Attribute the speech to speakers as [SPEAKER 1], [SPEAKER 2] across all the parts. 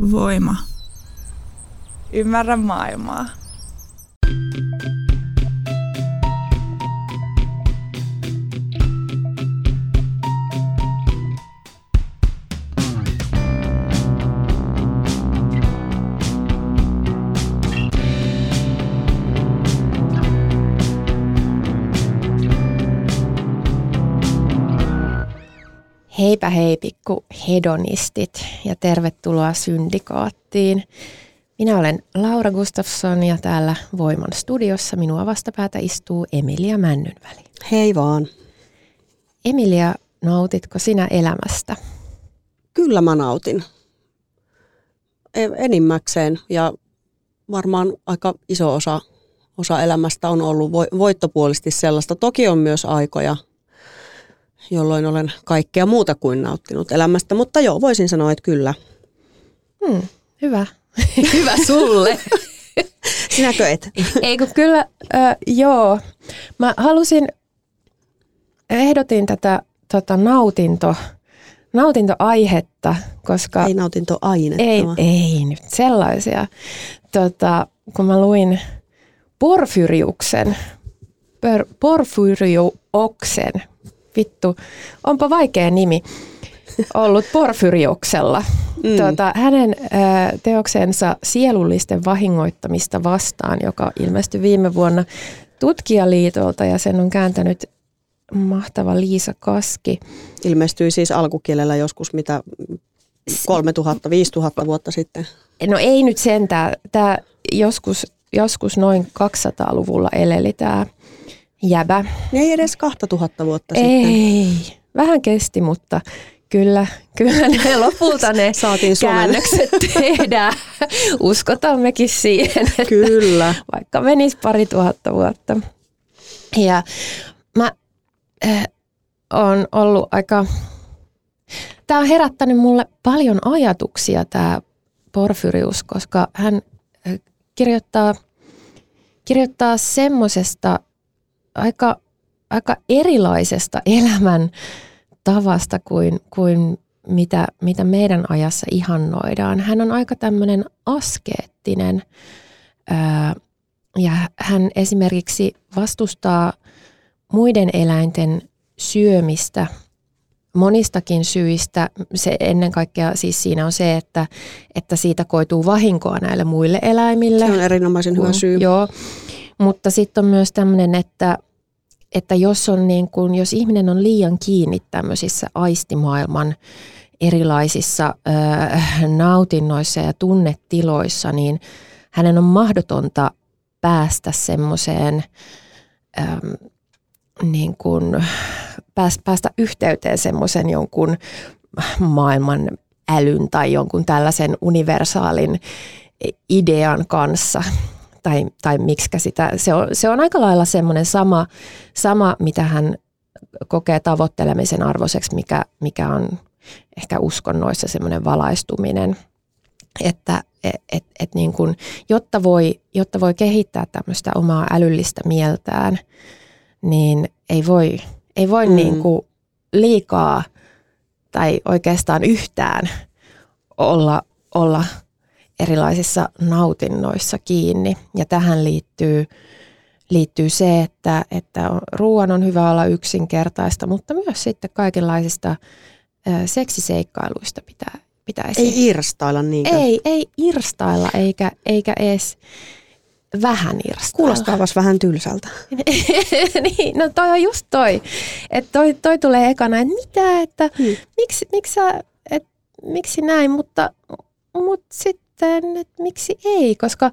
[SPEAKER 1] Voima. Ymmärrä maailmaa.
[SPEAKER 2] Heipä hei pikku hedonistit ja tervetuloa Syndikaattiin. Minä olen Laura Gustafsson ja täällä Voiman studiossa minua vastapäätä istuu Emilia Männynväli.
[SPEAKER 3] Hei vaan.
[SPEAKER 2] Emilia, nautitko sinä elämästä?
[SPEAKER 3] Kyllä mä nautin. E- enimmäkseen ja varmaan aika iso osa, osa elämästä on ollut voittopuolisesti sellaista. Toki on myös aikoja, jolloin olen kaikkea muuta kuin nauttinut elämästä, mutta joo, voisin sanoa, että kyllä.
[SPEAKER 2] Hmm, hyvä. hyvä sulle.
[SPEAKER 3] Sinäkö et?
[SPEAKER 2] Ei kun kyllä, äh, joo. Mä halusin, ehdotin tätä tota, nautinto, nautintoaihetta, koska...
[SPEAKER 3] Ei nautintoainetta.
[SPEAKER 2] Ei, ei nyt sellaisia. Tota, kun mä luin Porfyriuksen, Porfyrioksen vittu, onpa vaikea nimi, ollut Porfyrioksella. Mm. Tuota, hänen ää, teoksensa Sielullisten vahingoittamista vastaan, joka ilmestyi viime vuonna Tutkijaliitolta ja sen on kääntänyt mahtava Liisa Kaski.
[SPEAKER 3] Ilmestyi siis alkukielellä joskus mitä 3000, 5000 vuotta sitten.
[SPEAKER 2] No ei nyt sentään. Tämä joskus, joskus noin 200-luvulla eleli tämä jäbä.
[SPEAKER 3] Ei edes 2000 vuotta
[SPEAKER 2] Ei.
[SPEAKER 3] sitten.
[SPEAKER 2] Ei, vähän kesti, mutta kyllä, kyllä ne lopulta ne
[SPEAKER 3] Saatiin
[SPEAKER 2] käännökset tehdään. Uskotammekin siihen, että
[SPEAKER 3] kyllä.
[SPEAKER 2] vaikka menisi pari tuhatta vuotta. Ja mä äh, on ollut aika, tämä on herättänyt mulle paljon ajatuksia tämä Porfyrius, koska hän äh, kirjoittaa, kirjoittaa semmoisesta aika, aika erilaisesta elämän tavasta kuin, kuin mitä, mitä meidän ajassa ihannoidaan. Hän on aika tämmöinen askeettinen ää, ja hän esimerkiksi vastustaa muiden eläinten syömistä monistakin syistä. Se ennen kaikkea siis siinä on se, että, että siitä koituu vahinkoa näille muille eläimille.
[SPEAKER 3] Se on erinomaisen hyvä syy.
[SPEAKER 2] Joo, mutta sitten on myös tämmöinen, että, että jos, on niin kun, jos ihminen on liian kiinni tämmöisissä aistimaailman erilaisissa äh, nautinnoissa ja tunnetiloissa, niin hänen on mahdotonta päästä semmoiseen ähm, niin kun, päästä yhteyteen semmoisen jonkun maailman älyn tai jonkun tällaisen universaalin idean kanssa tai, tai miksikä sitä, se on, se on aika lailla semmoinen sama, sama, mitä hän kokee tavoittelemisen arvoiseksi, mikä, mikä on ehkä uskonnoissa semmoinen valaistuminen, että et, et, et niin kun, jotta, voi, jotta voi kehittää tämmöistä omaa älyllistä mieltään, niin ei voi, ei voi mm. niin kuin liikaa tai oikeastaan yhtään olla, olla erilaisissa nautinnoissa kiinni. Ja tähän liittyy, liittyy se, että, että ruoan on hyvä olla yksinkertaista, mutta myös sitten kaikenlaisista seksiseikkailuista pitää, pitäisi.
[SPEAKER 3] Ei irstailla niinkö?
[SPEAKER 2] Ei, ei irstailla eikä, eikä edes vähän irstailla.
[SPEAKER 3] Kuulostaa vähän tylsältä.
[SPEAKER 2] niin, no toi on just toi. Että toi, toi tulee ekana, että mitä, että hmm. miksi, miksi, sä, et, miksi näin, mutta, mutta sitten sitten, että miksi ei, koska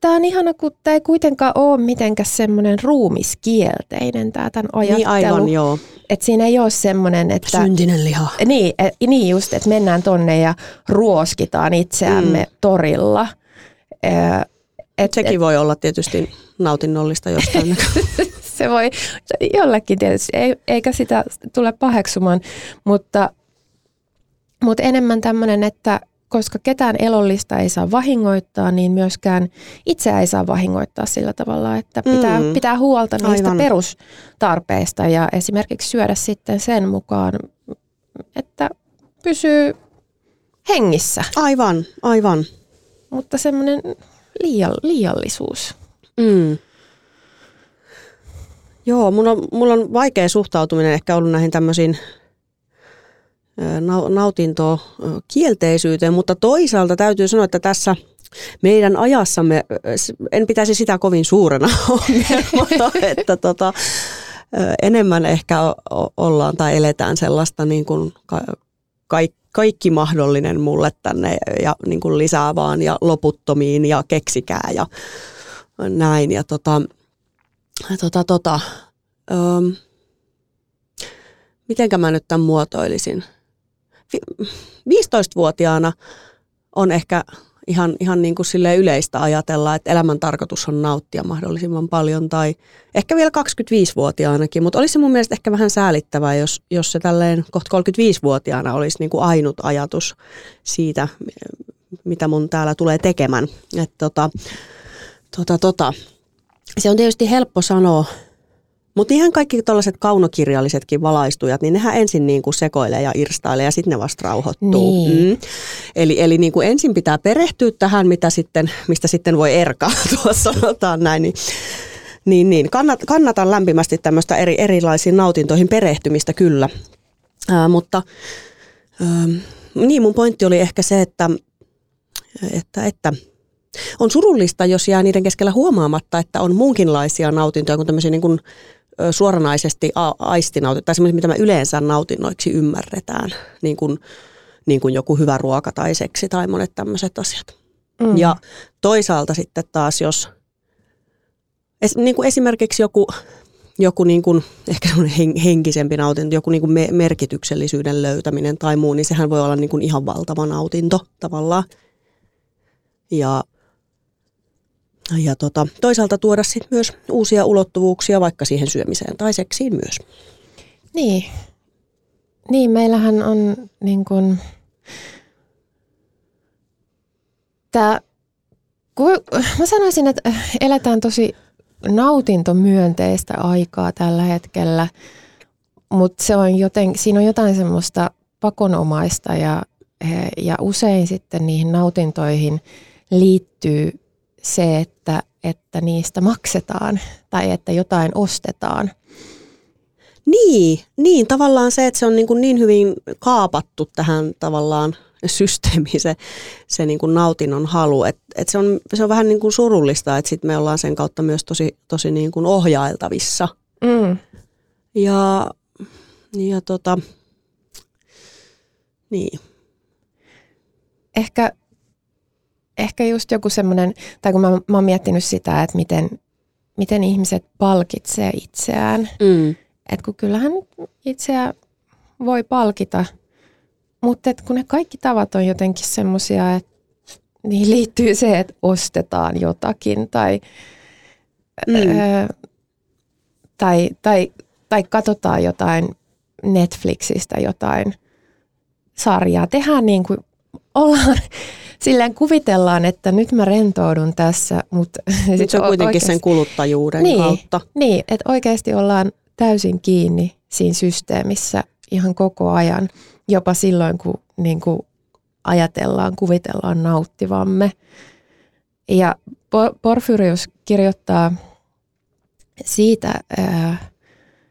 [SPEAKER 2] tämä on ihana, kun tämä ei kuitenkaan ole mitenkään semmoinen ruumiskielteinen tämä tämän ajattelu.
[SPEAKER 3] Niin aivan, joo.
[SPEAKER 2] Että siinä ei ole semmoinen, että...
[SPEAKER 3] Syntinen liha.
[SPEAKER 2] Niin, et, niin just, että mennään tonne ja ruoskitaan itseämme mm. torilla.
[SPEAKER 3] Et, Sekin et, voi olla tietysti nautinnollista jostain.
[SPEAKER 2] se voi jollekin tietysti, ei, eikä sitä tule paheksumaan, mutta, mutta enemmän tämmöinen, että koska ketään elollista ei saa vahingoittaa, niin myöskään itseä ei saa vahingoittaa sillä tavalla, että pitää, mm. pitää huolta niistä Aivan. perustarpeista ja esimerkiksi syödä sitten sen mukaan, että pysyy hengissä.
[SPEAKER 3] Aivan, aivan.
[SPEAKER 2] Mutta semmoinen liiall, liiallisuus.
[SPEAKER 3] Mm. Joo, mulla on, mulla on vaikea suhtautuminen ehkä ollut näihin tämmöisiin nautintoa kielteisyyteen, mutta toisaalta täytyy sanoa, että tässä meidän ajassamme, en pitäisi sitä kovin suurena mutta että tota, enemmän ehkä ollaan tai eletään sellaista niin kuin ka- kaikki mahdollinen mulle tänne ja niin kuin lisää vaan ja loputtomiin ja keksikää ja näin. Ja tota, tota, tota, öö, mitenkä mä nyt tämän muotoilisin? 15-vuotiaana on ehkä ihan, ihan niin kuin yleistä ajatella, että elämän tarkoitus on nauttia mahdollisimman paljon tai ehkä vielä 25-vuotiaanakin, mutta olisi mun mielestä ehkä vähän säälittävää, jos, jos se tälleen kohta 35-vuotiaana olisi niin kuin ainut ajatus siitä, mitä mun täällä tulee tekemään. että tota, tota, tota. Se on tietysti helppo sanoa mutta ihan kaikki tällaiset kaunokirjallisetkin valaistujat, niin nehän ensin niin kuin sekoilee ja irstailee ja sitten ne vasta rauhoittuu.
[SPEAKER 2] Niin. Mm.
[SPEAKER 3] Eli, eli niin kuin ensin pitää perehtyä tähän, mitä sitten, mistä sitten voi erkaa, tuossa sanotaan näin. Niin, niin, niin. Kannat, kannatan lämpimästi tämmöistä eri, erilaisiin nautintoihin perehtymistä kyllä. Ää, mutta ää, niin mun pointti oli ehkä se, että, että, että on surullista, jos jää niiden keskellä huomaamatta, että on muunkinlaisia nautintoja kuin tämmöisiä niin kuin suoranaisesti aistinautintoja, tai semmoisia, mitä me yleensä nautinnoiksi ymmärretään, niin kuin, niin kuin joku hyvä ruoka tai seksi tai monet tämmöiset asiat. Mm. Ja toisaalta sitten taas, jos es, niin kuin esimerkiksi joku, joku niin kuin, ehkä henkisempi nautinto, joku niin kuin me, merkityksellisyyden löytäminen tai muu, niin sehän voi olla niin kuin ihan valtava nautinto tavallaan. Ja ja tota, toisaalta tuoda sit myös uusia ulottuvuuksia vaikka siihen syömiseen tai seksiin myös.
[SPEAKER 2] Niin. Niin, meillähän on niin kun, tää, mä sanoisin, että eletään tosi nautintomyönteistä aikaa tällä hetkellä, mutta se on joten, siinä on jotain semmoista pakonomaista ja, ja usein sitten niihin nautintoihin liittyy se, että, että niistä maksetaan tai että jotain ostetaan.
[SPEAKER 3] Niin, niin, tavallaan se, että se on niin, kuin niin hyvin kaapattu tähän tavallaan systeemiin se, se niin kuin nautinnon halu. Et, et se, on, se on vähän niin kuin surullista, että sit me ollaan sen kautta myös tosi, tosi niin kuin ohjailtavissa.
[SPEAKER 2] Mm.
[SPEAKER 3] Ja, ja tota, niin.
[SPEAKER 2] Ehkä ehkä just joku semmoinen, tai kun mä, mä oon miettinyt sitä, että miten, miten ihmiset palkitsee itseään.
[SPEAKER 3] Mm.
[SPEAKER 2] Että kun kyllähän itseä voi palkita, mutta et kun ne kaikki tavat on jotenkin semmoisia, että niihin liittyy se, että ostetaan jotakin tai, mm. ö, tai, tai, tai katsotaan jotain Netflixistä jotain sarjaa. Tehdään niin kuin ollaan, silleen kuvitellaan, että nyt mä rentoudun tässä, mutta...
[SPEAKER 3] Nyt se on kuitenkin oikeasti, sen kuluttajuuden
[SPEAKER 2] niin,
[SPEAKER 3] kautta.
[SPEAKER 2] Niin, että oikeasti ollaan täysin kiinni siinä systeemissä ihan koko ajan, jopa silloin, kun niin kuin ajatellaan, kuvitellaan nauttivamme. Ja Porfyrius kirjoittaa siitä,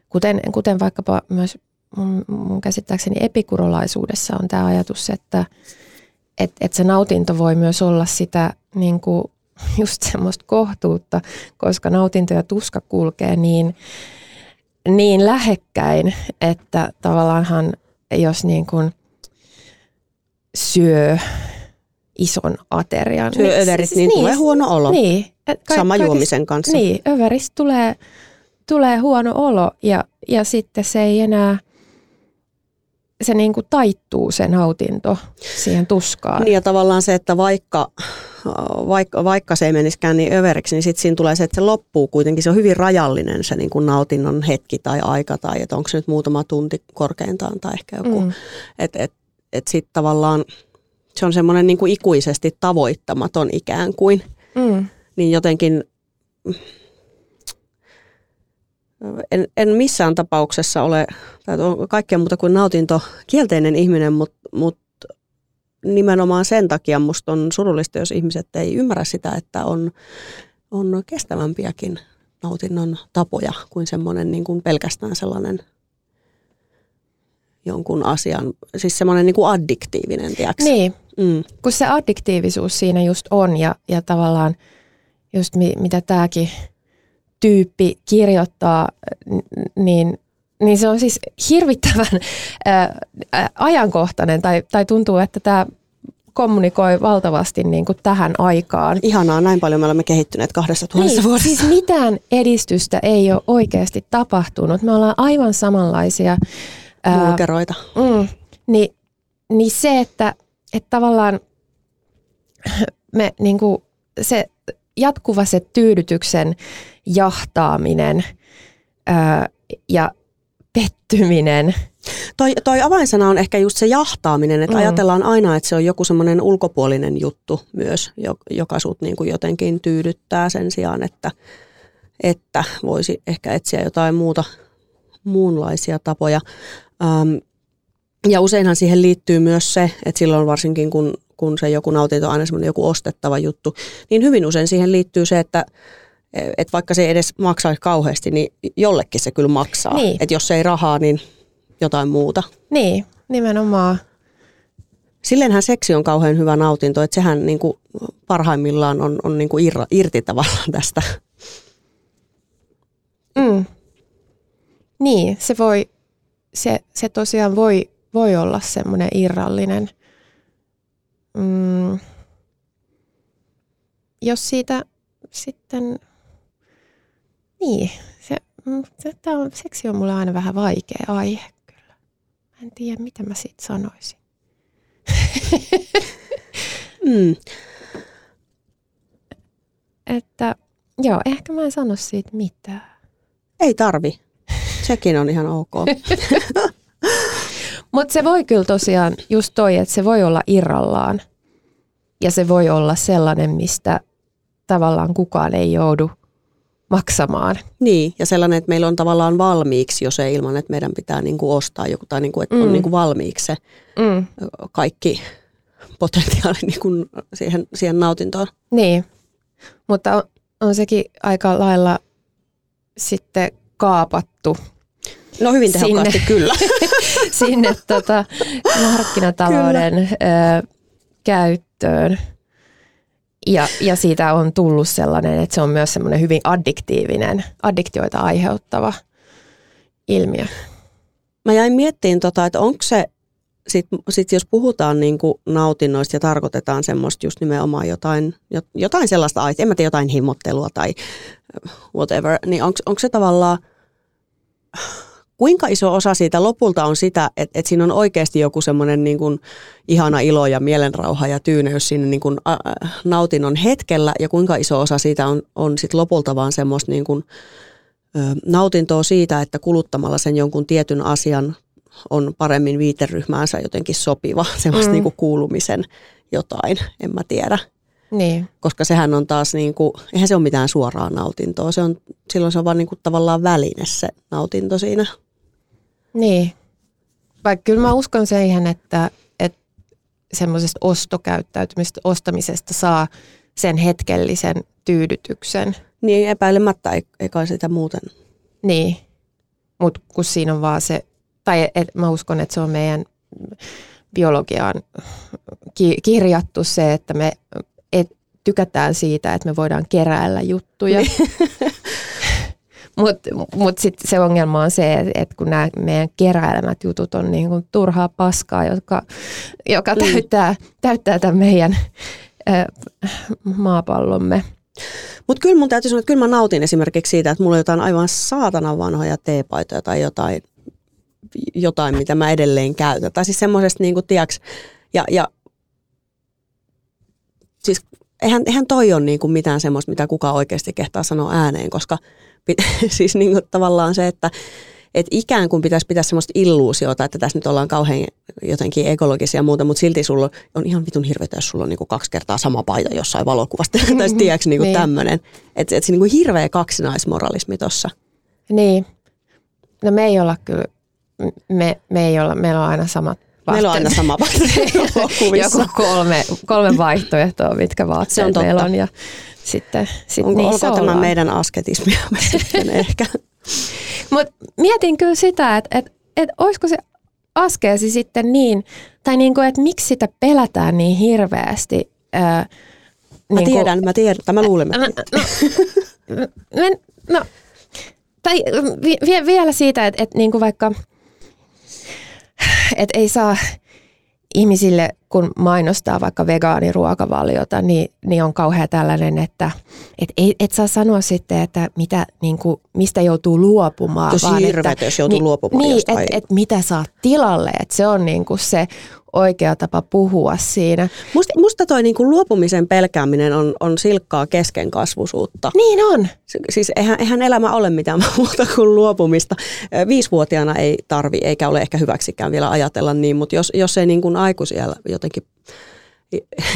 [SPEAKER 2] kuten, kuten vaikkapa myös mun, mun käsittääkseni epikurolaisuudessa on tämä ajatus, että että et se nautinto voi myös olla sitä niin kuin just semmoista kohtuutta, koska nautinto ja tuska kulkee niin, niin lähekkäin, että tavallaanhan jos niin kuin syö ison aterian.
[SPEAKER 3] Syö niin, överit, siis, niin, niin tulee huono olo.
[SPEAKER 2] Niin,
[SPEAKER 3] ka- Sama juomisen kanssa.
[SPEAKER 2] Niin, överistä tulee, tulee huono olo ja, ja sitten se ei enää – se niin kuin taittuu se nautinto siihen tuskaan.
[SPEAKER 3] Niin ja tavallaan se, että vaikka, vaikka, vaikka se ei menisikään niin överiksi, niin sitten siinä tulee se, että se loppuu kuitenkin. Se on hyvin rajallinen se niin kuin nautinnon hetki tai aika tai että onko se nyt muutama tunti korkeintaan tai ehkä joku. Mm. Että et, et sitten tavallaan se on semmoinen niin kuin ikuisesti tavoittamaton ikään kuin.
[SPEAKER 2] Mm.
[SPEAKER 3] Niin jotenkin en, en missään tapauksessa ole, tai on kaikkea muuta kuin nautinto kielteinen ihminen, mutta mut nimenomaan sen takia musta on surullista, jos ihmiset ei ymmärrä sitä, että on, on kestävämpiäkin nautinnon tapoja kuin semmoinen niin kuin pelkästään sellainen jonkun asian, siis semmoinen niin kuin addiktiivinen, tiedätkö?
[SPEAKER 2] Niin,
[SPEAKER 3] Mm.
[SPEAKER 2] kun se addiktiivisuus siinä just on ja, ja tavallaan just mi, mitä tämäkin tyyppi kirjoittaa, niin, niin se on siis hirvittävän ää, ää, ajankohtainen tai, tai tuntuu, että tämä kommunikoi valtavasti niin kuin tähän aikaan.
[SPEAKER 3] Ihanaa, näin paljon me olemme kehittyneet kahdessa tuhannessa
[SPEAKER 2] Niin,
[SPEAKER 3] vuodessa.
[SPEAKER 2] siis mitään edistystä ei ole oikeasti tapahtunut. Me ollaan aivan samanlaisia. ää,
[SPEAKER 3] Mulkeroita.
[SPEAKER 2] Mm, niin, niin se, että, että tavallaan me niin kuin se jatkuva se tyydytyksen jahtaaminen ää, ja pettyminen.
[SPEAKER 3] Toi, toi avainsana on ehkä just se jahtaaminen, että
[SPEAKER 2] Mm.
[SPEAKER 3] ajatellaan aina, että se on joku semmoinen ulkopuolinen juttu myös, jo- joka sut niin kuin jotenkin tyydyttää sen sijaan, että, että voisi ehkä etsiä jotain muuta, muunlaisia tapoja. Ähm, ja useinhan siihen liittyy myös se, että silloin varsinkin kun, kun se joku nautinto on aina semmoinen joku ostettava juttu, niin hyvin usein siihen liittyy se, että että vaikka se ei edes maksaisi kauheasti, niin jollekin se kyllä maksaa.
[SPEAKER 2] Niin.
[SPEAKER 3] Että jos ei rahaa, niin jotain muuta.
[SPEAKER 2] Niin, nimenomaan.
[SPEAKER 3] Silleenhän seksi on kauhean hyvä nautinto, että sehän niin kuin parhaimmillaan on, on niin kuin irra, irti tavallaan tästä.
[SPEAKER 2] Mm. Niin, se voi, se, se tosiaan voi, voi olla semmoinen irrallinen. Mm. Jos siitä sitten, niin, se, mm, se, tää on, seksi on mulle aina vähän vaikea aihe kyllä. Mä en tiedä, mitä mä siitä sanoisin.
[SPEAKER 3] Mm.
[SPEAKER 2] Että joo, ehkä mä en sano siitä mitään.
[SPEAKER 3] Ei tarvi. Sekin on ihan ok.
[SPEAKER 2] Mutta se voi kyllä tosiaan, just toi, että se voi olla irrallaan. Ja se voi olla sellainen, mistä tavallaan kukaan ei joudu maksamaan.
[SPEAKER 3] niin, ja sellainen, että meillä on tavallaan valmiiksi, jos ei ilman, että meidän pitää niin kuin ostaa joku, tai niin kuin, että mm. On niin kuin valmiiksi se
[SPEAKER 2] Mm.
[SPEAKER 3] kaikki potentiaali niin kuin siihen, siihen nautintoon.
[SPEAKER 2] Niin, mutta on, on sekin aika lailla sitten kaapattu
[SPEAKER 3] No hyvin tehokkaasti
[SPEAKER 2] Sinne.
[SPEAKER 3] kyllä.
[SPEAKER 2] sinne tota, markkinatalouden ö, käyttöön. Ja, ja siitä on tullut sellainen, että se on myös semmoinen hyvin addiktiivinen, addiktioita aiheuttava ilmiö.
[SPEAKER 3] Mä jäin miettiin, tota, että onko se, sit, sit jos puhutaan niin kuin nautinnoista ja tarkoitetaan semmoista just nimenomaan jotain, jo- jotain sellaista, ai- en mä tiedä, jotain himottelua tai whatever, niin onko se tavallaan, kuinka iso osa siitä lopulta on sitä, että, että siinä on oikeasti joku semmoinen niin kuin ihana ilo ja mielenrauha ja tyyneys siinä niin kuin, ä, nautinnon hetkellä ja kuinka iso osa siitä on, on sit lopulta vaan semmoista niin kuin, ö, nautintoa siitä, että kuluttamalla sen jonkun tietyn asian on paremmin viiteryhmäänsä jotenkin sopiva, semmoista
[SPEAKER 2] Mm.
[SPEAKER 3] mm. niin kuin kuulumisen jotain, en mä tiedä.
[SPEAKER 2] Niin,
[SPEAKER 3] Koska sehän on taas, niin kuin, eihän se ole mitään suoraa nautintoa, se on, silloin se on vaan niin kuin tavallaan väline se nautinto siinä.
[SPEAKER 2] Niin. Vaikka kyllä mä uskon siihen, että, että semmoisesta ostokäyttäytymistä, ostamisesta saa sen hetkellisen tyydytyksen.
[SPEAKER 3] Niin epäilemättä ei, ei kai sitä muuten.
[SPEAKER 2] Niin, mutta kun siinä on vaan se, tai et, mä uskon, että se on meidän biologiaan ki- kirjattu se, että me et, tykätään siitä, että me voidaan keräillä juttuja. Mutta mut sitten se ongelma on se, että et kun nämä meidän keräilemät jutut on niin kuin turhaa paskaa, joka, joka
[SPEAKER 3] Mm.
[SPEAKER 2] täyttää, täyttää tämän meidän ö, maapallomme.
[SPEAKER 3] Mutta kyllä mun täytyy sanoa, että kyllä mä nautin esimerkiksi siitä, että mulla on jotain aivan saatanan vanhoja teepaitoja tai jotain, jotain mitä mä edelleen käytän. Tai siis semmoisesta niin kuin, tiiäks, ja, ja siis eihän, eihän toi ole niin kuin mitään semmoista, mitä kukaan oikeasti kehtaa sanoa ääneen, koska siis niin kuin tavallaan se, että et ikään kuin pitäisi pitää semmoista illuusiota, että tässä nyt ollaan kauhean jotenkin ekologisia ja muuta, mutta silti sulla on ihan vitun hirveätä, jos sulla on niinku kaksi kertaa sama paita jossain valokuvasta, tai sitten tiedätkö niinku
[SPEAKER 2] Niin.
[SPEAKER 3] tämmöinen. Että et se niinku hirveä kaksinaismoralismi tuossa.
[SPEAKER 2] Niin. No me ei olla kyllä, me, me ei olla, meillä on aina samat
[SPEAKER 3] Meillä on aina sama
[SPEAKER 2] Joku kolme, kolme vaihtoehtoa, mitkä vaatteet on meillä on. Ja sitten, sit
[SPEAKER 3] Onko, olko tämä ollaan. meidän asketismia ehkä?
[SPEAKER 2] Mutta mietin kyllä sitä, että et, et olisiko se askeesi sitten niin, tai niin kuin, että miksi sitä pelätään niin hirveästi. Ää,
[SPEAKER 3] mä niin tiedän, mä tiedän, tai mä luulen. No,
[SPEAKER 2] no, no, tai vie, vielä siitä, että, että niin kuin vaikka, että ei saa ihmisille, kun mainostaa vaikka vegaaniruokavaliota, niin, niin on kauhea tällainen, että et, ei, et saa sanoa sitten, että mitä, niin kuin, mistä joutuu luopumaan.
[SPEAKER 3] Tosi vaan hirveet, että, jos joutuu niin, luopumaan
[SPEAKER 2] niin, jostain. Että et mitä saa tilalle, että se on niin kuin se oikea tapa puhua siinä.
[SPEAKER 3] Musta, musta toi niin kuin luopumisen pelkääminen on, on silkkaa keskenkasvuisuutta.
[SPEAKER 2] Niin on.
[SPEAKER 3] Siis eihän, eihän elämä ole mitään muuta kuin luopumista. Viisivuotiaana ei tarvi, eikä ole ehkä hyväksikään vielä ajatella niin, mutta jos, jos ei niin kuin aikuisiellä jotenkin,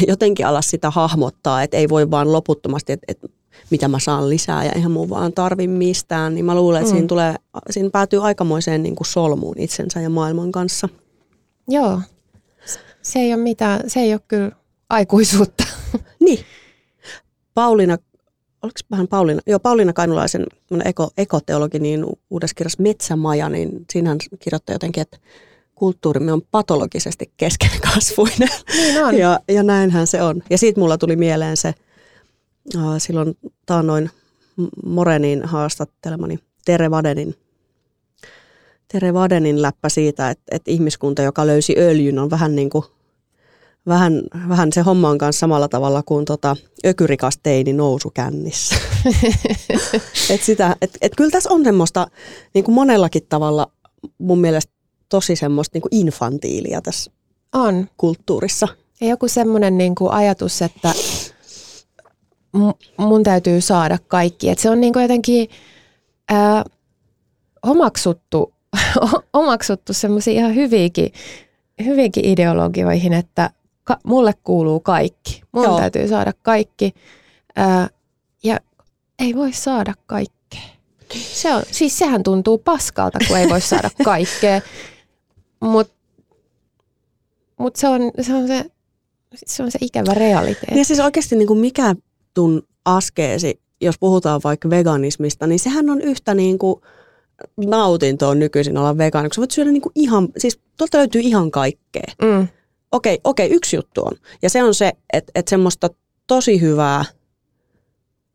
[SPEAKER 3] jotenkin ala sitä hahmottaa, että ei voi vaan loputtomasti, että, että mitä mä saan lisää ja eihän mun vaan tarvi mistään, niin mä luulen, että mm. siinä, tulee, siinä päätyy aikamoiseen niin kuin solmuun itsensä ja maailman kanssa.
[SPEAKER 2] Joo, se ei ole mitään, se ei ole kyllä aikuisuutta.
[SPEAKER 3] Niin. Pauliina, oliko vähän Pauliina, joo Pauliina Kainulaisen eko, ekoteologi, niin uudessa kirjassa Metsämaja, niin siinähän kirjoittaa jotenkin, että kulttuurimme on patologisesti keskenkasvuinen.
[SPEAKER 2] Niin on.
[SPEAKER 3] Ja, ja näinhän se on. Ja siitä mulla tuli mieleen se, äh, silloin taannoin Morenin haastattelemani Tere Vadenin Tere Vadenin läppä siitä, että, että ihmiskunta, joka löysi öljyn, on vähän niin kuin vähän, vähän se homma on kanssa samalla tavalla kuin tota, ökyrikas teini nousukännissä. et sitä, et, et kyllä tässä on semmoista niin kuin monellakin tavalla mun mielestä tosi semmoista niin kuin infantiilia tässä
[SPEAKER 2] on.
[SPEAKER 3] kulttuurissa.
[SPEAKER 2] Ja joku semmoinen niin kuin ajatus, että mun täytyy saada kaikki. Et se on niin kuin jotenkin ää, omaksuttu, omaksuttu semmoisia ihan hyviäkin, hyvinkin ideologioihin, että ka- mulle kuuluu kaikki. Mun Joo. täytyy saada kaikki. Ää, ja ei voi saada kaikkea. Se on, siis sehän tuntuu paskalta, kun ei voi saada kaikkea. Mutta mut se, on, se, on se, se on se ikävä realiteetti.
[SPEAKER 3] Ja siis oikeasti niin kuin mikä tun askeesi, jos puhutaan vaikka veganismista, niin sehän on yhtä niin kuin nautintoa nykyisin olla vegaani, kun sä voit syödä niin kuin ihan, siis tuolta löytyy ihan kaikkea. Mm okei, okei, yksi juttu on. Ja se on se, että, että semmoista tosi hyvää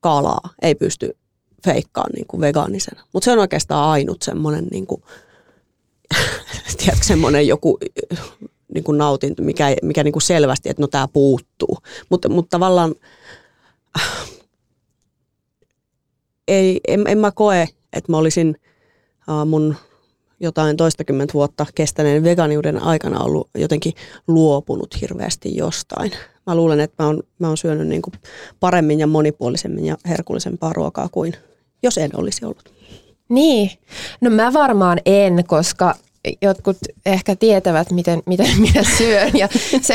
[SPEAKER 3] kalaa ei pysty feikkaamaan niin kuin vegaanisena. Mutta se on oikeastaan ainut semmoinen, niin kuin, tiedätkö, semmoinen joku niin kuin nautinto, mikä, mikä niin kuin selvästi, että no tämä puuttuu. Mutta, mutta tavallaan ei, en, en mä koe, että mä olisin mun jotain toistakymmentä vuotta kestäneen veganiuden aikana ollut jotenkin luopunut hirveästi jostain. Mä luulen, että mä oon, mä oon syönyt niin kuin paremmin ja monipuolisemmin ja herkullisempaa ruokaa kuin jos en olisi ollut.
[SPEAKER 2] Niin, no mä varmaan en, koska jotkut ehkä tietävät, miten, miten minä syön. Ja se,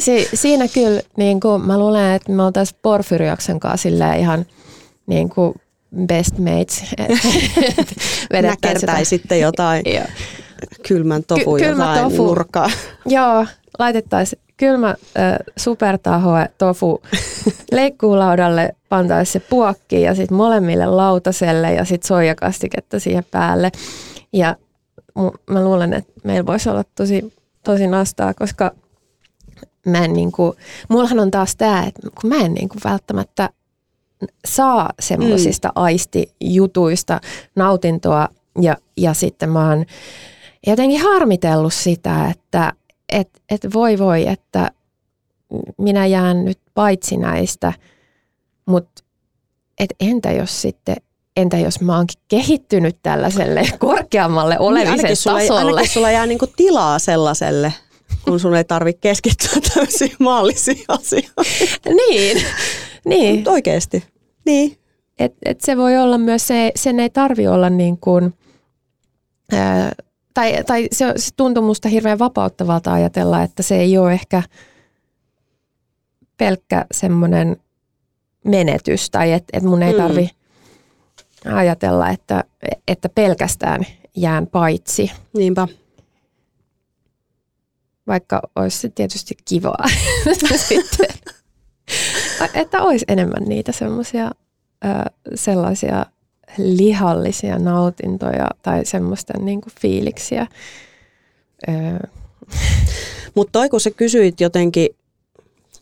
[SPEAKER 2] se, siinä kyllä, niin kuin, mä luulen, että me oltaisiin Porfyriaksen kanssa ihan niin kuin best mates.
[SPEAKER 3] Näkertäi sitten jotain kylmän tofu Ky- kylmä jotain tofu. nurkkaa.
[SPEAKER 2] Joo, laitettaisiin kylmä äh, supertahoe tofu leikkuulaudalle, pantaisiin se puokki ja sitten molemmille lautaselle ja sitten soijakastiketta siihen päälle. Ja mä luulen, että meillä voisi olla tosi, tosi nastaa, koska mä en niinku, mullahan on taas tämä, että kun mä en niinku välttämättä saa semmoisista mm. aistijutuista nautintoa ja, ja sitten mä oon jotenkin harmitellut sitä, että et, et voi voi, että minä jään nyt paitsi näistä, mutta et entä jos sitten entä jos mä oonkin kehittynyt tällaiselle korkeammalle olemiselle niin, ainakin
[SPEAKER 3] tasolle? Sulla, ainakin sulla jää niinku tilaa sellaiselle, kun sun ei tarvitse keskittyä täysin maallisiin asioihin.
[SPEAKER 2] niin, niin.
[SPEAKER 3] Mut oikeasti. Niin.
[SPEAKER 2] Et, et se voi olla myös se, sen ei tarvi olla niin kuin, ää, tai, tai se, se tuntuu musta hirveän vapauttavalta ajatella, että se ei ole ehkä pelkkä semmoinen menetys tai että et mun ei mm. tarvi mm. ajatella, että, että pelkästään jään paitsi.
[SPEAKER 3] Niinpä.
[SPEAKER 2] vaikka olisi se tietysti kivaa sitten. Että olisi enemmän niitä semmoisia sellaisia lihallisia nautintoja tai semmoista niin kuin fiiliksiä.
[SPEAKER 3] Mutta toi kun sä kysyit jotenkin,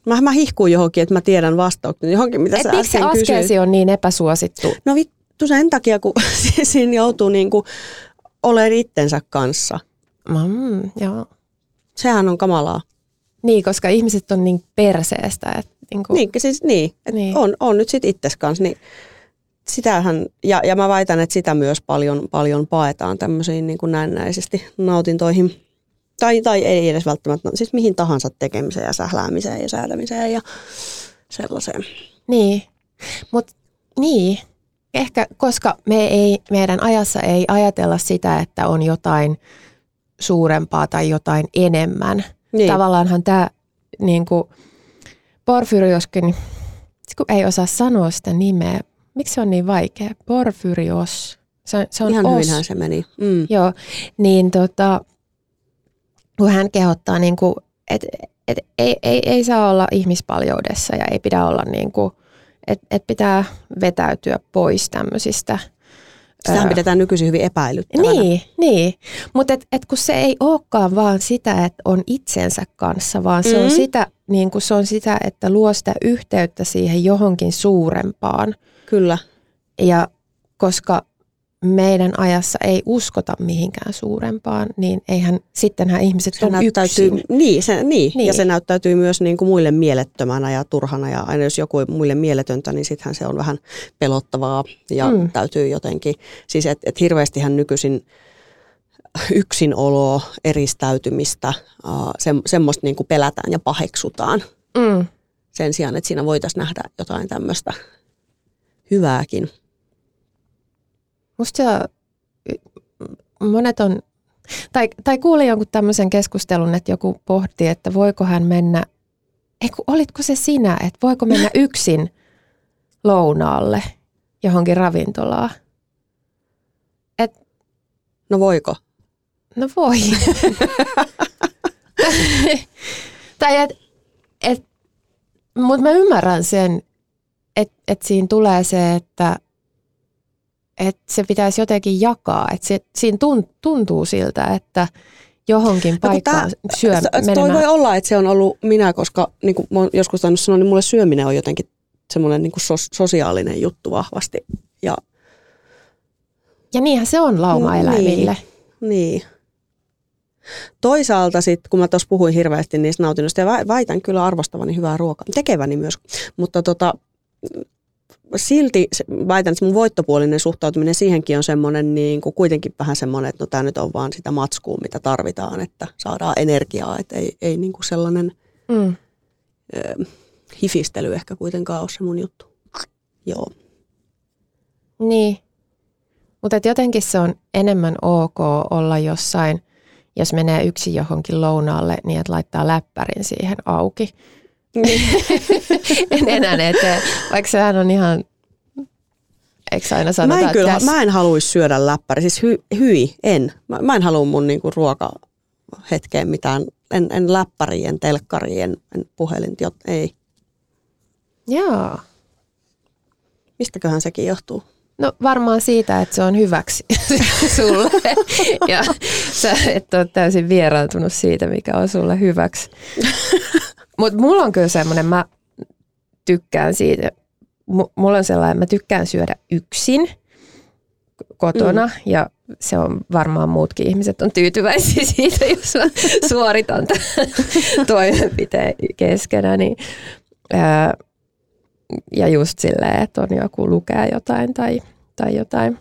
[SPEAKER 3] mä, mä hihkuun johonkin, että mä tiedän vastauksen johonkin, mitä Et sä
[SPEAKER 2] äsken se kysyit. on niin epäsuosittu?
[SPEAKER 3] No vittu sen takia, kun siinä joutuu niinku olemaan itsensä kanssa.
[SPEAKER 2] Mm, joo.
[SPEAKER 3] Sehän on kamalaa.
[SPEAKER 2] Niin, koska ihmiset on niin perseestä. Että
[SPEAKER 3] niin, kuin... niin, siis niin, niin. On, on nyt sitten itses kanssa. Niin sitähän, ja, ja mä väitän, että sitä myös paljon, paljon paetaan tämmöisiin niin kuin näennäisesti nautintoihin. Tai, tai ei edes välttämättä, siis mihin tahansa tekemiseen ja sähläämiseen ja säätämiseen ja sellaiseen.
[SPEAKER 2] Niin, mutta niin, ehkä koska me ei, meidän ajassa ei ajatella sitä, että on jotain suurempaa tai jotain enemmän. Niin. Tavallaanhan tämä niin kuin, Porfyrioskin, kun ei osaa sanoa sitä nimeä, miksi se on niin vaikea? Porfyrios. Se, se on
[SPEAKER 3] Ihan
[SPEAKER 2] os.
[SPEAKER 3] hyvinhän se meni. Mm.
[SPEAKER 2] Joo, niin tota, kun hän kehottaa, niin kuin, että et, ei, ei, ei saa olla ihmispaljoudessa ja ei pidä olla, niin kuin, että et pitää vetäytyä pois tämmöisistä –
[SPEAKER 3] Sitähän pidetään nykyisin hyvin epäilyttävänä.
[SPEAKER 2] Niin, niin. mutta et, et kun se ei olekaan vaan sitä, että on itsensä kanssa, vaan se, mm. on sitä, niin kun se on sitä, että luo sitä yhteyttä siihen johonkin suurempaan.
[SPEAKER 3] Kyllä.
[SPEAKER 2] Ja koska meidän ajassa ei uskota mihinkään suurempaan, niin eihän sittenhän ihmiset se ole yksin.
[SPEAKER 3] Niin, se, niin. niin, ja se näyttäytyy myös niin kuin muille mielettömänä ja turhana ja aina jos joku muille mieletöntä, niin sittenhän se on vähän pelottavaa ja mm. täytyy jotenkin, siis että et hirveästihän nykyisin yksinoloa, eristäytymistä, se, semmoista niin kuin pelätään ja paheksutaan. Mm. Sen sijaan, että siinä voitaisiin nähdä jotain tämmöistä hyvääkin.
[SPEAKER 2] Musta monet on, tai, tai kuulin jonkun tämmöisen keskustelun, että joku pohti, että voiko hän mennä, ei kun, olitko se sinä, että voiko mennä yksin lounaalle johonkin ravintolaan? Et,
[SPEAKER 3] no voiko?
[SPEAKER 2] No voi. tai et, et, mutta mä ymmärrän sen, että et siinä tulee se, että että se pitäisi jotenkin jakaa. Että se, siinä tuntuu siltä, että johonkin no, paikkaan no, syö menemään.
[SPEAKER 3] Toi voi olla, että se on ollut minä, koska niin kuin mä joskus tainnut sanoa, niin mulle syöminen on jotenkin semmoinen niin sos, sosiaalinen juttu vahvasti. Ja,
[SPEAKER 2] ja niinhän se on laumaeläimille.
[SPEAKER 3] Niin, niin. Toisaalta sitten, kun mä tuossa puhuin hirveästi niistä nautinnoista, ja väitän kyllä arvostavani hyvää ruokaa, tekeväni myös, mutta tota, silti väitän, että mun voittopuolinen suhtautuminen siihenkin on semmoinen niin kuin kuitenkin vähän semmoinen, että no tämä nyt on vaan sitä matskua, mitä tarvitaan, että saadaan energiaa, että ei, ei niin kuin sellainen mm. ö, hifistely ehkä kuitenkaan ole se mun juttu. Joo.
[SPEAKER 2] Niin, mutta jotenkin se on enemmän ok olla jossain, jos menee yksi johonkin lounaalle, niin että laittaa läppärin siihen auki. En enää että vaikka sehän on ihan, eikö aina sanota,
[SPEAKER 3] mä en, kyllä, mä en haluaisi syödä läppäri, siis hy, hyi, en. Mä, mä en halua mun niinku ruokahetkeen mitään, en, en läppäri, en telkkari, en, en puhelin, ei.
[SPEAKER 2] Joo.
[SPEAKER 3] Mistäköhän sekin johtuu?
[SPEAKER 2] No varmaan siitä, että se on hyväksi sulle ja sä et ole täysin vieraantunut siitä, mikä on sulle hyväksi. Mutta mulla on kyllä semmoinen, mä tykkään siitä, M- mulla on sellainen, mä tykkään syödä yksin kotona mm. ja se on varmaan muutkin ihmiset on tyytyväisiä siitä, jos mä suoritan tämän toimenpiteen keskenä. Niin, ää, ja just silleen, että on joku lukee jotain tai, tai jotain.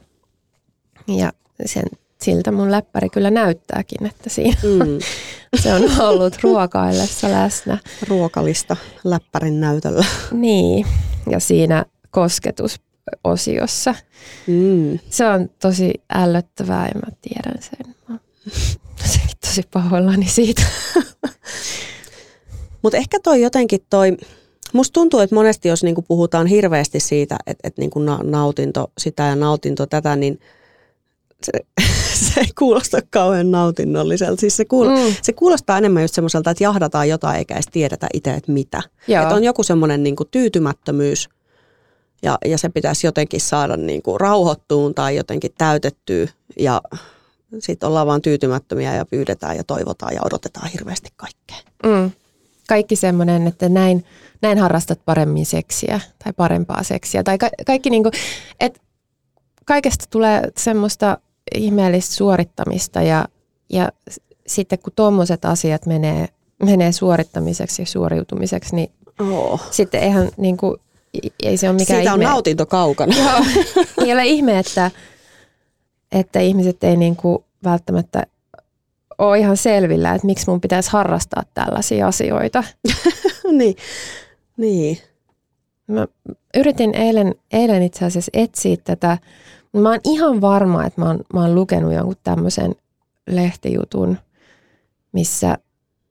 [SPEAKER 2] Ja sen siltä mun läppäri kyllä näyttääkin, että siinä mm. se on ollut ruokaillessa läsnä.
[SPEAKER 3] Ruokalista läppärin näytöllä.
[SPEAKER 2] Niin, ja siinä kosketusosiossa. Mm. Se on tosi ällöttävää ja mä tiedän sen. Mä tosi, tosi pahoillani siitä.
[SPEAKER 3] Mutta ehkä toi jotenkin toi, musta tuntuu, että monesti jos niinku puhutaan hirveästi siitä, että et niinku nautinto sitä ja nautinto tätä, niin – se, se ei kuulosta kauhean nautinnolliselta. Siis se, kuul, mm. se kuulostaa enemmän just semmoiselta, että jahdataan jotain eikä edes tiedetä itse, että mitä. Että on joku semmoinen niin kuin tyytymättömyys ja, ja se pitäisi jotenkin saada niin kuin rauhoittuun tai jotenkin täytettyä ja sitten ollaan vaan tyytymättömiä ja pyydetään ja toivotaan ja odotetaan hirveästi kaikkea.
[SPEAKER 2] Mm. Kaikki semmoinen, että näin, näin harrastat paremmin seksiä tai parempaa seksiä. Tai ka- kaikki niin kuin, että kaikesta tulee semmoista ihmeellistä suorittamista ja, ja sitten kun tuommoiset asiat menee, menee suorittamiseksi ja suoriutumiseksi, niin oh. sitten eihän niin kuin, ei se ole mikään
[SPEAKER 3] Siitä
[SPEAKER 2] ihme.
[SPEAKER 3] on nautinto kaukana.
[SPEAKER 2] Joo, ei ole ihme, että, että ihmiset ei niin kuin välttämättä ole ihan selvillä, että miksi mun pitäisi harrastaa tällaisia asioita.
[SPEAKER 3] niin. niin.
[SPEAKER 2] Mä yritin eilen, eilen itse asiassa etsiä tätä, mä oon ihan varma, että mä oon, mä oon lukenut jonkun tämmöisen lehtijutun, missä,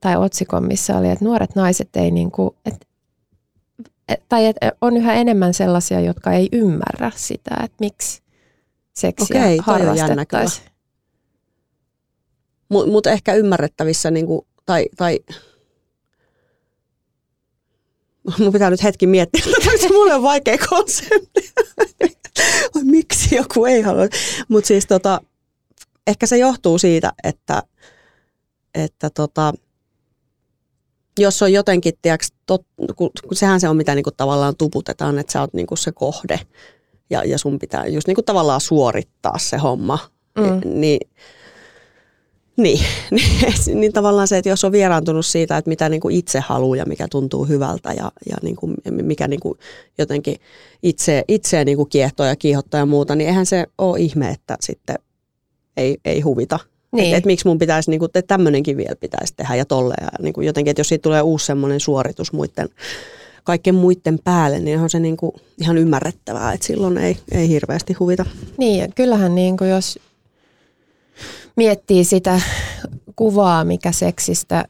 [SPEAKER 2] tai otsikon, missä oli, että nuoret naiset ei niin kuin, että tai että on yhä enemmän sellaisia, jotka ei ymmärrä sitä, että miksi seksiä
[SPEAKER 3] Okei,
[SPEAKER 2] harrastettaisiin.
[SPEAKER 3] Mutta mut ehkä ymmärrettävissä, niinku, tai, tai mun pitää nyt hetki miettiä, että mulle on vaikea konsepti. Vai miksi joku ei halua. Mutta siis tota, ehkä se johtuu siitä, että, että tota, jos on jotenkin, tiiäks, tot, kun, kun sehän se on mitä niinku tavallaan tuputetaan, että sä oot niinku se kohde ja, ja sun pitää just niinku tavallaan suorittaa se homma, mm. niin niin, niin, niin tavallaan se, että jos on vieraantunut siitä, että mitä niin kuin itse haluaa ja mikä tuntuu hyvältä ja, ja niin kuin, mikä niin kuin jotenkin itse, itseä niin kuin kiehtoo ja kiihottaa ja muuta, niin eihän se ole ihme, että sitten ei, ei huvita. Niin. Että et miksi mun pitäisi, niin kuin, että tämmöinenkin vielä pitäisi tehdä ja tolleen. Ja niin kuin jotenkin, että jos siitä tulee uusi semmoinen suoritus muiden, kaikkien muiden päälle, niin on se niin kuin ihan ymmärrettävää, että silloin ei, ei hirveästi huvita.
[SPEAKER 2] Niin, ja kyllähän niin kuin jos miettii sitä kuvaa, mikä seksistä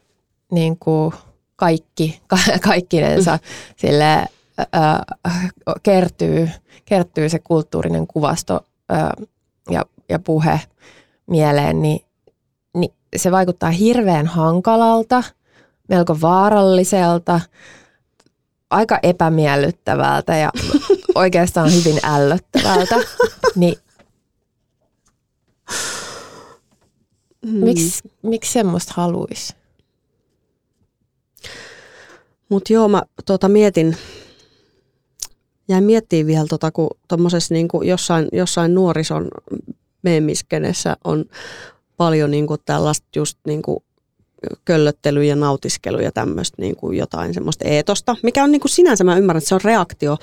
[SPEAKER 2] niin kuin kaikki, ka, kaikkinensa sille, ää, kertyy, kertyy se kulttuurinen kuvasto ää, ja, ja puhe mieleen, niin, niin se vaikuttaa hirveän hankalalta, melko vaaralliselta, aika epämiellyttävältä ja oikeastaan hyvin ällöttävältä. Niin Mm. Miks, miksi semmoista haluaisi?
[SPEAKER 3] Mutta joo, mä tota, mietin, jäin miettimään vielä, tota, kun niin kuin jossain, jossain nuorison meemiskenessä on paljon niin kuin tällaista just niin kuin köllöttelyä ja nautiskelu ja tämmöistä niin kuin jotain semmoista eetosta, mikä on niin kuin sinänsä, mä ymmärrän, että se on reaktio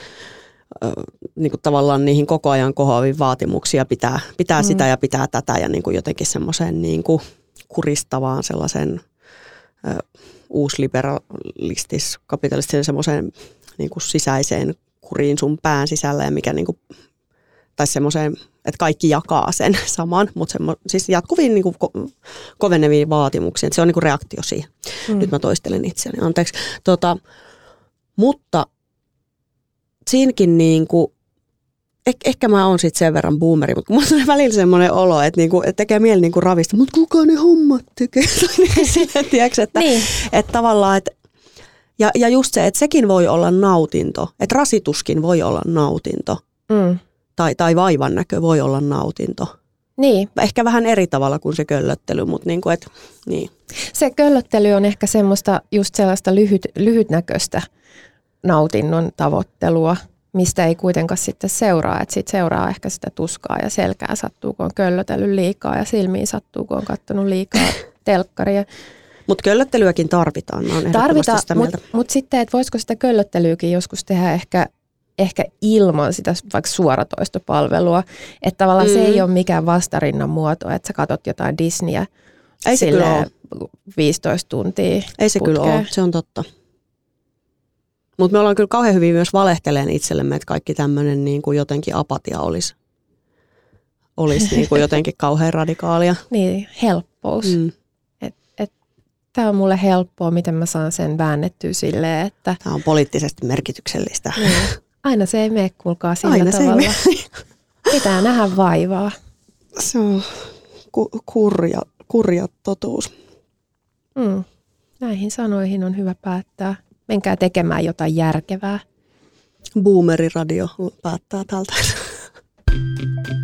[SPEAKER 3] niin kuin tavallaan niihin koko ajan kohoaviin vaatimuksia pitää, pitää mm. sitä ja pitää tätä ja niin kuin jotenkin semmoiseen niin kuin kuristavaan sellaisen ö, uusliberalistis, kapitalistisen semmoiseen niin kuin sisäiseen kuriin sun pään sisällä ja mikä niin kuin, tai semmoiseen, että kaikki jakaa sen saman, mutta semmo, siis jatkuviin niin kuin ko- koveneviin vaatimuksiin, että se on niin kuin reaktio siihen. Mm. Nyt mä toistelen itseäni, anteeksi. Tota, mutta siinäkin niin kuin, eh, ehkä mä oon sitten sen verran boomeri, mutta mulla on välillä semmoinen olo, että, niinku, että tekee mieli niinku ravista, mutta kuka ne hommat tekee? Silleen, tiiäks, että, niin. että tavallaan, että ja, ja just se, että sekin voi olla nautinto, että rasituskin voi olla nautinto. Mm. Tai, tai vaivan näkö voi olla nautinto.
[SPEAKER 2] Niin.
[SPEAKER 3] Ehkä vähän eri tavalla kuin se köllöttely, mutta niin kuin, et, niin.
[SPEAKER 2] Se köllöttely on ehkä semmoista just sellaista lyhyt, lyhytnäköistä nautinnon tavoittelua, mistä ei kuitenkaan sitten seuraa. Että sitten seuraa ehkä sitä tuskaa ja selkää sattuu, kun on köllötellyt liikaa ja silmiin sattuu, kun on katsonut liikaa telkkaria.
[SPEAKER 3] Mutta köllöttelyäkin tarvitaan, mä
[SPEAKER 2] Tarvitaan, mutta mut sitten, että voisiko sitä köllöttelyäkin joskus tehdä ehkä, ehkä ilman sitä vaikka suoratoistopalvelua. Että tavallaan mm. se ei mm. ole mikään vastarinnan muoto, että sä katot jotain Disneyä ei se kyllä ole. 15 tuntia
[SPEAKER 3] Ei se putkeen. kyllä ole, se on totta. Mutta me ollaan kyllä kauhean hyvin myös valehteleen itsellemme, että kaikki tämmöinen niin kuin jotenkin apatia olisi, olisi niin kuin jotenkin kauhean radikaalia.
[SPEAKER 2] Niin, helppous. Mm. Tämä on mulle helppoa, miten mä saan sen väännettyä silleen, että...
[SPEAKER 3] Tämä on poliittisesti merkityksellistä. Niin.
[SPEAKER 2] Aina se ei mene, kuulkaa sillä Aina tavalla. Se ei Pitää nähdä vaivaa.
[SPEAKER 3] Se on ku, kurja, kurja totuus.
[SPEAKER 2] Mm. Näihin sanoihin on hyvä päättää. Menkää tekemään jotain järkevää.
[SPEAKER 3] Boomeriradio päättää tältä.